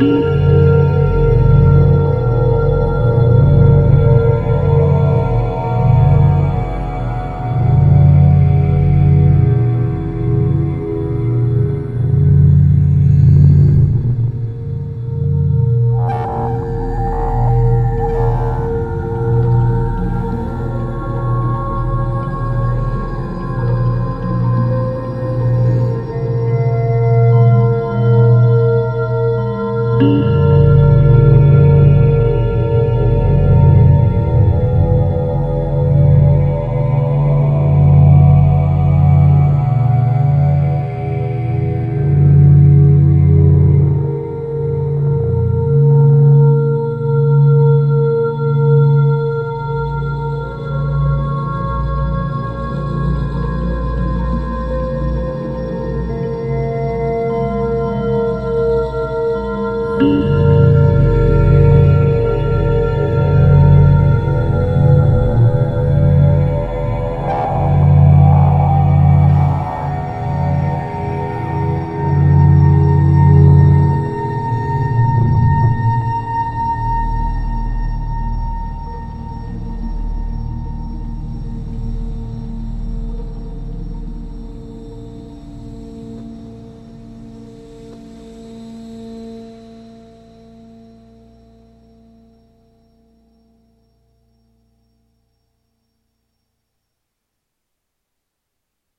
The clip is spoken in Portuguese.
Música Música